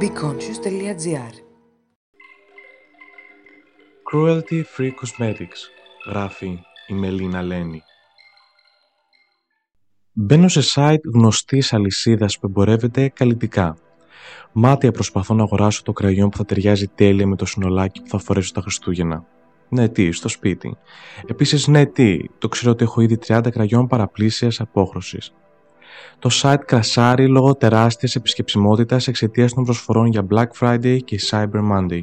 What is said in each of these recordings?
beconscious.gr Cruelty Free Cosmetics γράφει η Μελίνα Λένη. Μπαίνω σε site γνωστής αλυσίδας που εμπορεύεται καλλιτικά. Μάτια προσπαθώ να αγοράσω το κραγιόν που θα ταιριάζει τέλεια με το συνολάκι που θα φορέσω τα Χριστούγεννα. Ναι, τι, στο σπίτι. Επίσης, ναι, τι, το ξέρω ότι έχω ήδη 30 κραγιόν παραπλήσιας απόχρωσης. Το site κρασάρει λόγω τεράστιας επισκεψιμότητας εξαιτίας των προσφορών για Black Friday και Cyber Monday.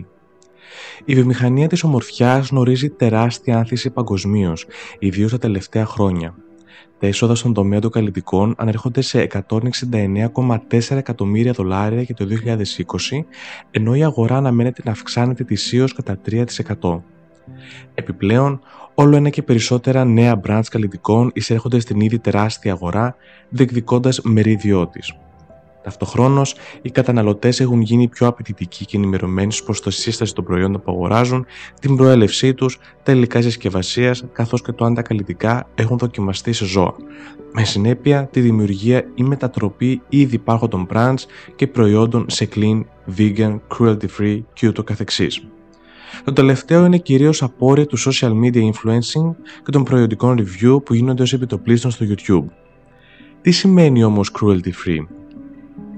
Η βιομηχανία της ομορφιάς γνωρίζει τεράστια άνθηση παγκοσμίως, ιδίως τα τελευταία χρόνια. Τα έσοδα στον τομέα των καλλιτικών ανέρχονται σε 169,4 εκατομμύρια δολάρια για το 2020, ενώ η αγορά αναμένεται να αυξάνεται τυσίως κατά 3%. Επιπλέον, όλο ένα και περισσότερα νέα brands καλλιτικών εισέρχονται στην ήδη τεράστια αγορά, διεκδικώντας μερίδιό της. Ταυτοχρόνως, οι καταναλωτές έχουν γίνει πιο απαιτητικοί και ενημερωμένοι προς τη σύσταση των προϊόντων που αγοράζουν, την προέλευσή τους, τα υλικά συσκευασίας καθώς και το αν τα καλλιτικά έχουν δοκιμαστεί σε ζώα. Με συνέπεια τη δημιουργία ή μετατροπή ήδη υπάρχοντων brands και προϊόντων σε clean, vegan, cruelty free και ούτω καθεξής. Το τελευταίο είναι κυρίως απόρρια του social media influencing και των προϊόντικών review που γίνονται ως επιτοπλίστων στο YouTube. Τι σημαίνει όμως cruelty free?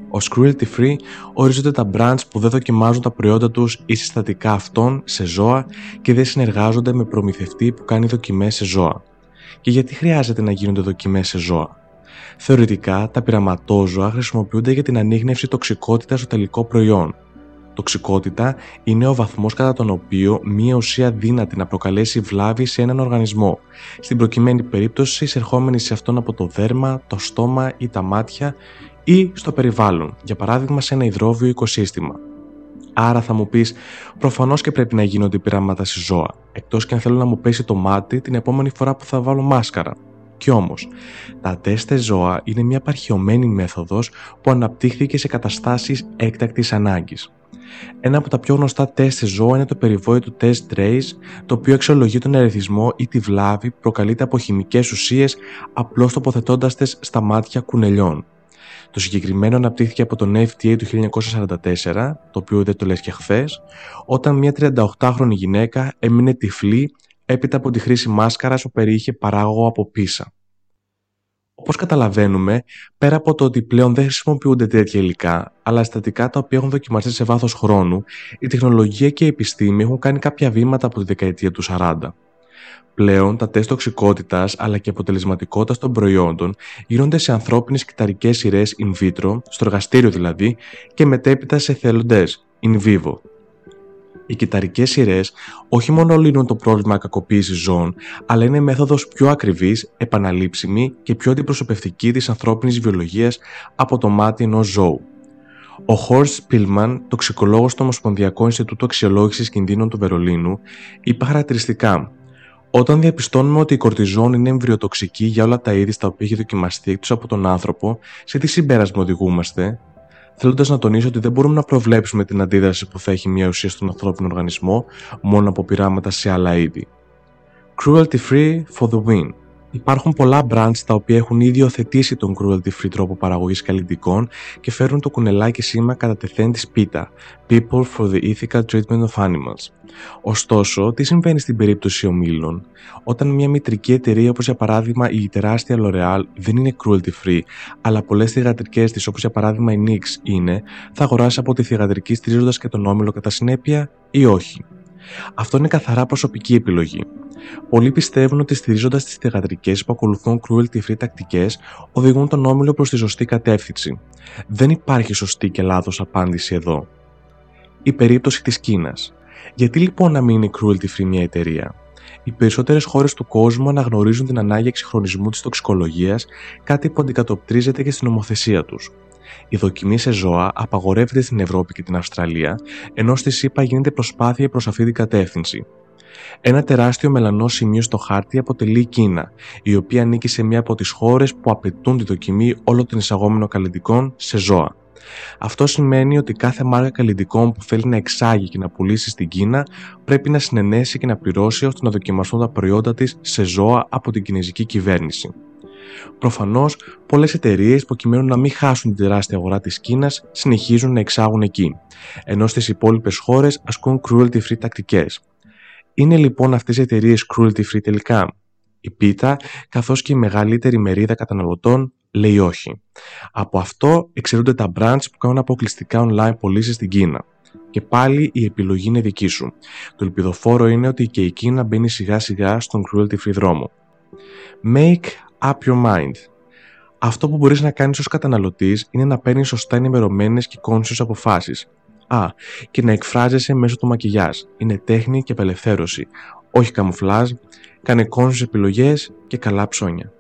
Ω cruelty free ορίζονται τα brands που δεν δοκιμάζουν τα προϊόντα τους ή συστατικά αυτών σε ζώα και δεν συνεργάζονται με προμηθευτή που κάνει δοκιμές σε ζώα. Και γιατί χρειάζεται να γίνονται δοκιμές σε ζώα; Θεωρητικά, τα πειραματόζωα χρησιμοποιούνται για την ανείχνευση τοξικότητας στο τελικό προϊόν, Τοξικότητα είναι ο βαθμός κατά τον οποίο μία ουσία δύναται να προκαλέσει βλάβη σε έναν οργανισμό, στην προκειμένη περίπτωση εισερχόμενη σε αυτόν από το δέρμα, το στόμα ή τα μάτια ή στο περιβάλλον, για παράδειγμα σε ένα υδρόβιο οικοσύστημα. Άρα θα μου πεις, προφανώς και πρέπει να γίνονται πειράματα σε ζώα, εκτός και αν θέλω να μου πέσει το μάτι την επόμενη φορά που θα βάλω μάσκαρα. Κι όμως, τα τεστ ζώα είναι μια παρχιωμένη μέθοδος που αναπτύχθηκε σε καταστάσεις έκτακτης ανάγκης. Ένα από τα πιο γνωστά τεστ σε ζώα είναι το περιβόητο τεστ Trace, το οποίο αξιολογεί τον ερεθισμό ή τη βλάβη που προκαλείται από χημικές ουσίες απλώς τοποθετώντας τες στα μάτια κουνελιών. Το συγκεκριμένο αναπτύχθηκε από τον FDA του 1944, το οποίο δεν το λες και χθες, όταν μια 38χρονη γυναίκα έμεινε τυφλή έπειτα από τη χρήση μάσκαρας που περιείχε παράγωγο από πίσα. Όπω καταλαβαίνουμε, πέρα από το ότι πλέον δεν χρησιμοποιούνται τέτοια υλικά, αλλά συστατικά τα οποία έχουν δοκιμαστεί σε βάθος χρόνου, η τεχνολογία και η επιστήμη έχουν κάνει κάποια βήματα από τη δεκαετία του 40. Πλέον, τα τεστ τοξικότητας αλλά και αποτελεσματικότητας των προϊόντων γίνονται σε ανθρώπινες κυταρικές σειρές in vitro, στο εργαστήριο δηλαδή, και μετέπειτα σε εθελοντέ, in vivo, οι κυταρικές σειρές όχι μόνο λύνουν το πρόβλημα κακοποίησης ζώων, αλλά είναι μέθοδος πιο ακριβής, επαναλήψιμη και πιο αντιπροσωπευτική της ανθρώπινης βιολογίας από το μάτι ενός ζώου. Ο Χόρστ Σπίλμαν, τοξικολόγος στο Ομοσπονδιακό Ινστιτούτο Αξιολόγησης Κινδύνων του Βερολίνου, είπε χαρακτηριστικά όταν διαπιστώνουμε ότι η κορτιζόν είναι εμβριοτοξική για όλα τα είδη στα οποία έχει δοκιμαστεί εκτός από τον άνθρωπο, σε τι συμπέρασμα οδηγούμαστε, θέλοντας να τονίσω ότι δεν μπορούμε να προβλέψουμε την αντίδραση που θα έχει μια ουσία στον ανθρώπινο οργανισμό μόνο από πειράματα σε άλλα είδη. Cruelty free for the win. Υπάρχουν πολλά brands τα οποία έχουν ήδη υιοθετήσει τον cruelty free τρόπο παραγωγής καλλιτικών και φέρουν το κουνελάκι σήμα κατά τεθέν της PETA, People for the Ethical Treatment of Animals. Ωστόσο, τι συμβαίνει στην περίπτωση ομίλων, όταν μια μητρική εταιρεία όπως για παράδειγμα η τεράστια L'Oreal δεν είναι cruelty free, αλλά πολλές θηγατρικές της όπως για παράδειγμα η NYX είναι, θα αγοράσει από τη θηγατρική στηρίζοντας και τον όμιλο κατά συνέπεια ή όχι; Αυτό είναι καθαρά προσωπική επιλογή. Πολλοί πιστεύουν ότι στηρίζοντας τις θηγατρικές που ακολουθούν cruelty free τακτικές, οδηγούν τον όμιλο προς τη σωστή κατεύθυνση. Δεν υπάρχει σωστή και λάθος απάντηση εδώ. Η περίπτωση της Κίνας. Γιατί λοιπόν να μην είναι cruelty free μια εταιρεία; Οι περισσότερες χώρες του κόσμου αναγνωρίζουν την ανάγκη εξυγχρονισμού της τοξικολογίας, κάτι που αντικατοπτρίζεται και στην νομοθεσία τους. Η δοκιμή σε ζώα απαγορεύεται στην Ευρώπη και την Αυστραλία, ενώ στη ΣΥΠΑ γίνεται προσπάθεια προς αυτή την κατεύθυνση. Ένα τεράστιο μελανό σημείο στο χάρτη αποτελεί η Κίνα, η οποία ανήκει σε μια από τις χώρες που απαιτούν τη δοκιμή όλων των εισαγόμενων καλλιτικών σε ζώα. Αυτό σημαίνει ότι κάθε μάρκα καλλιτικών που θέλει να εξάγει και να πουλήσει στην Κίνα πρέπει να συνενέσει και να πληρώσει ώστε να δοκιμαστούν τα προϊόντα της σε ζώα από την κινέζικη κυβέρνηση. Προφανώς, πολλές εταιρείες, προκειμένου να μην χάσουν τη τεράστια αγορά της Κίνας, συνεχίζουν να εξάγουν εκεί, ενώ στις υπόλοιπες χώρες ασκούν cruelty free τακτικές. Είναι λοιπόν αυτές οι εταιρείες cruelty free τελικά; Η πίτα, καθώς και η μεγαλύτερη μερίδα καταναλωτών, λέει όχι. Από αυτό εξαιρούνται τα brands που κάνουν αποκλειστικά online πωλήσεις στην Κίνα. Και πάλι η επιλογή είναι δική σου. Το ελπιδοφόρο είναι ότι και η Κίνα μπαίνει σιγά σιγά στον cruelty free δρόμο. Make up your mind. Αυτό που μπορείς να κάνεις ως καταναλωτής είναι να παίρνεις σωστά ενημερωμένες και conscious αποφάσεις. Α, και να εκφράζεσαι μέσω του μακιγιάζ. Είναι τέχνη και απελευθέρωση. Όχι καμουφλάζ, κάνε conscious επιλογές και καλά ψώνια.